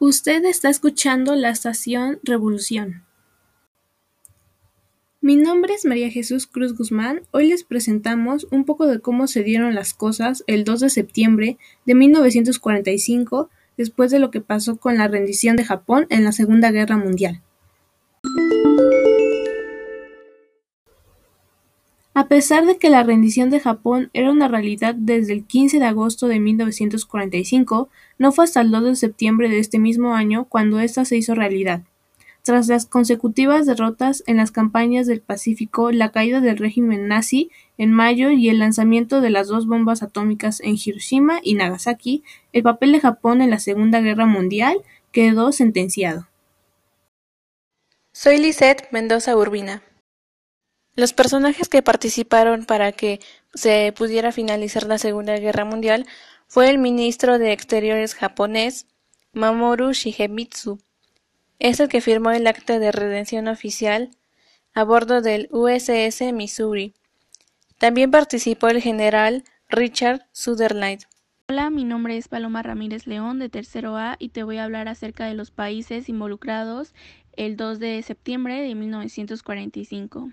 Usted está escuchando la estación Revolución. Mi nombre es María Jesús Cruz Guzmán. Hoy les presentamos un poco de cómo se dieron las cosas el 2 de septiembre de 1945 después de lo que pasó con la rendición de Japón en la Segunda Guerra Mundial. A pesar de que la rendición de Japón era una realidad desde el 15 de agosto de 1945, no fue hasta el 2 de septiembre de este mismo año cuando esta se hizo realidad. Tras las consecutivas derrotas en las campañas del Pacífico, la caída del régimen nazi en mayo y el lanzamiento de las dos bombas atómicas en Hiroshima y Nagasaki, el papel de Japón en la Segunda Guerra Mundial quedó sentenciado. Soy Lisette Mendoza Urbina. Los personajes que participaron para que se pudiera finalizar la Segunda Guerra Mundial fue el ministro de Exteriores japonés Mamoru Shigemitsu. Es el que firmó el acta de redención oficial a bordo del USS Missouri. También participó el general Richard Sutherland. Hola, mi nombre es Paloma Ramírez León de Tercero A y te voy a hablar acerca de los países involucrados el 2 de septiembre de 1945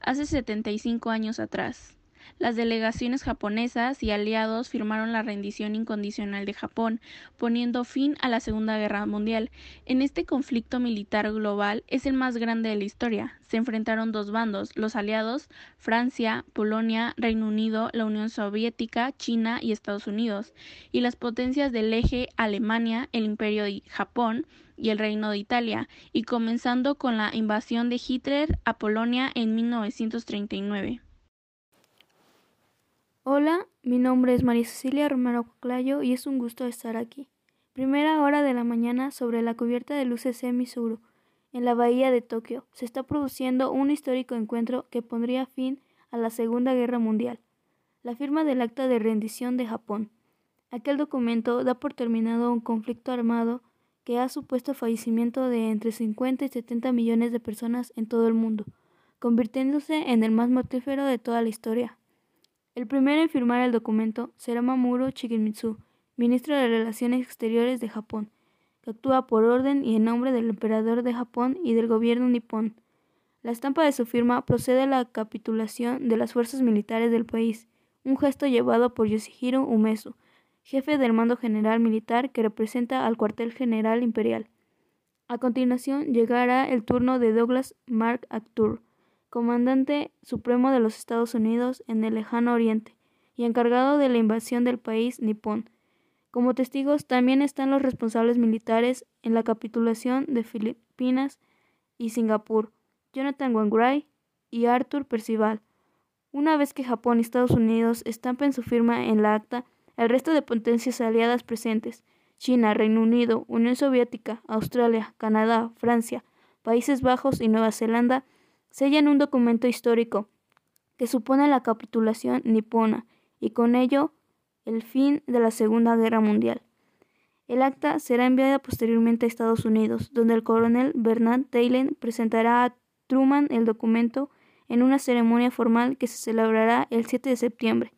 hace 75 años atrás. Las delegaciones japonesas y aliados firmaron la rendición incondicional de Japón, poniendo fin a la Segunda Guerra Mundial. En este conflicto militar global es el más grande de la historia. Se enfrentaron dos bandos, los aliados, Francia, Polonia, Reino Unido, la Unión Soviética, China y Estados Unidos, y las potencias del eje Alemania, el Imperio de Japón, y el Reino de Italia, y comenzando con la invasión de Hitler a Polonia en 1939. Hola, mi nombre es María Cecilia Romero Clayo y es un gusto estar aquí. Primera hora de la mañana sobre la cubierta del UCC Misuru, en la bahía de Tokio, se está produciendo un histórico encuentro que pondría fin a la Segunda Guerra Mundial. La firma del Acta de Rendición de Japón. Aquel documento da por terminado un conflicto armado que ha supuesto fallecimiento de entre 50 y 70 millones de personas en todo el mundo, convirtiéndose en el más mortífero de toda la historia. El primero en firmar el documento será Mamoru Shigemitsu, ministro de Relaciones Exteriores de Japón, que actúa por orden y en nombre del emperador de Japón y del gobierno nipón. La estampa de su firma procede a la capitulación de las fuerzas militares del país, un gesto llevado por Yoshihiro Umesu, jefe del mando general militar que representa al cuartel general imperial. A continuación llegará el turno de Douglas MacArthur, comandante supremo de los Estados Unidos en el lejano oriente y encargado de la invasión del país nipón. Como testigos también están los responsables militares en la capitulación de Filipinas y Singapur, Jonathan Wangrai y Arthur Percival. Una vez que Japón y Estados Unidos estampen su firma en la acta, el resto de potencias aliadas presentes, China, Reino Unido, Unión Soviética, Australia, Canadá, Francia, Países Bajos y Nueva Zelanda, sellan un documento histórico que supone la capitulación nipona y con ello el fin de la Segunda Guerra Mundial. El acta será enviada posteriormente a Estados Unidos, donde el coronel Bernard Taylor presentará a Truman el documento en una ceremonia formal que se celebrará el 7 de septiembre.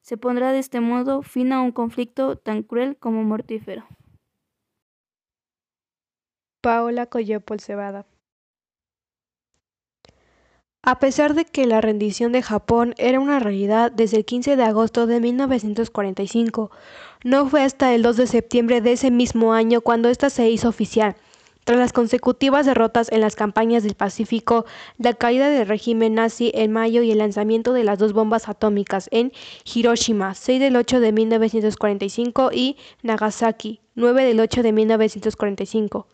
Se pondrá de este modo fin a un conflicto tan cruel como mortífero. Paola Collépol Cebada a pesar de que la rendición de Japón era una realidad desde el 15 de agosto de 1945, no fue hasta el 2 de septiembre de ese mismo año cuando ésta se hizo oficial. Tras las consecutivas derrotas en las campañas del Pacífico, la caída del régimen nazi en mayo y el lanzamiento de las dos bombas atómicas en Hiroshima, 6 del 8 de 1945 y Nagasaki, 9 del 8 de 1945.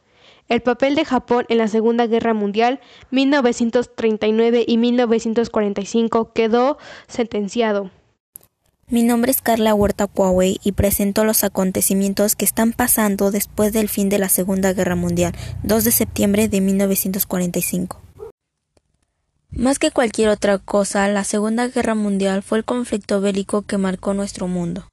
El papel de Japón en la Segunda Guerra Mundial, 1939 y 1945, quedó sentenciado. Mi nombre es Carla Huerta Huawei y presento los acontecimientos que están pasando después del fin de la Segunda Guerra Mundial, 2 de septiembre de 1945. Más que cualquier otra cosa, la Segunda Guerra Mundial fue el conflicto bélico que marcó nuestro mundo.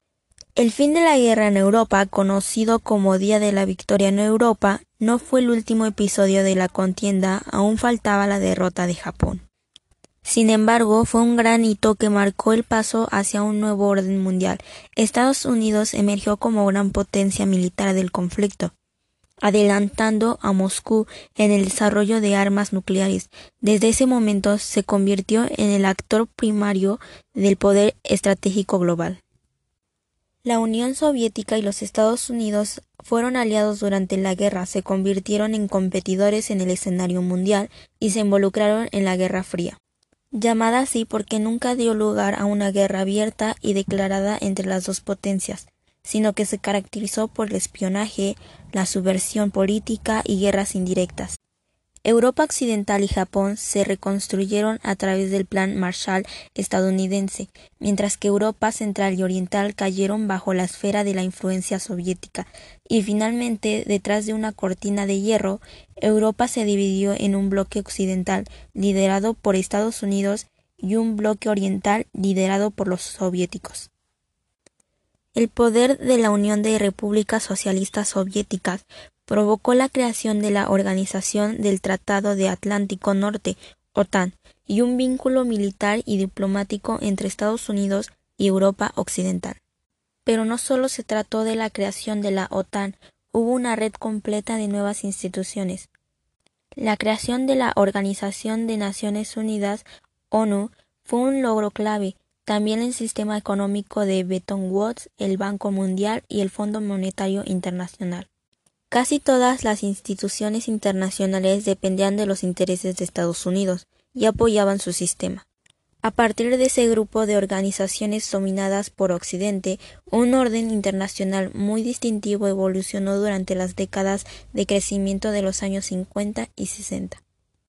El fin de la guerra en Europa, conocido como Día de la Victoria en Europa, no fue el último episodio de la contienda, aún faltaba la derrota de Japón. Sin embargo, fue un gran hito que marcó el paso hacia un nuevo orden mundial. Estados Unidos emergió como gran potencia militar del conflicto. adelantando a Moscú en el desarrollo de armas nucleares. Desde ese momento se convirtió en el actor primario del poder estratégico global. La Unión Soviética y los Estados Unidos fueron aliados durante la guerra, se convirtieron en competidores en el escenario mundial y se involucraron en la Guerra Fría, llamada así porque nunca dio lugar a una guerra abierta y declarada entre las dos potencias, sino que se caracterizó por el espionaje, la subversión política y guerras indirectas. Europa Occidental y Japón se reconstruyeron a través del Plan Marshall estadounidense, mientras que Europa Central y Oriental cayeron bajo la esfera de la influencia soviética, y finalmente, detrás de una cortina de hierro, Europa se dividió en un bloque occidental liderado por Estados Unidos y un bloque oriental liderado por los soviéticos. El poder de la Unión de Repúblicas Socialistas Soviéticas provocó la creación de la Organización del Tratado de Atlántico Norte, OTAN, y un vínculo militar y diplomático entre Estados Unidos y Europa Occidental. Pero no solo se trató de la creación de la OTAN, hubo una red completa de nuevas instituciones. La creación de la Organización de Naciones Unidas, ONU, fue un logro clave, también el sistema económico de Bretton Woods, el Banco Mundial y el Fondo Monetario Internacional. Casi todas las instituciones internacionales dependían de los intereses de Estados Unidos y apoyaban su sistema. A partir de ese grupo de organizaciones dominadas por Occidente, un orden internacional muy distintivo evolucionó durante las décadas de crecimiento de los años 50 y 60.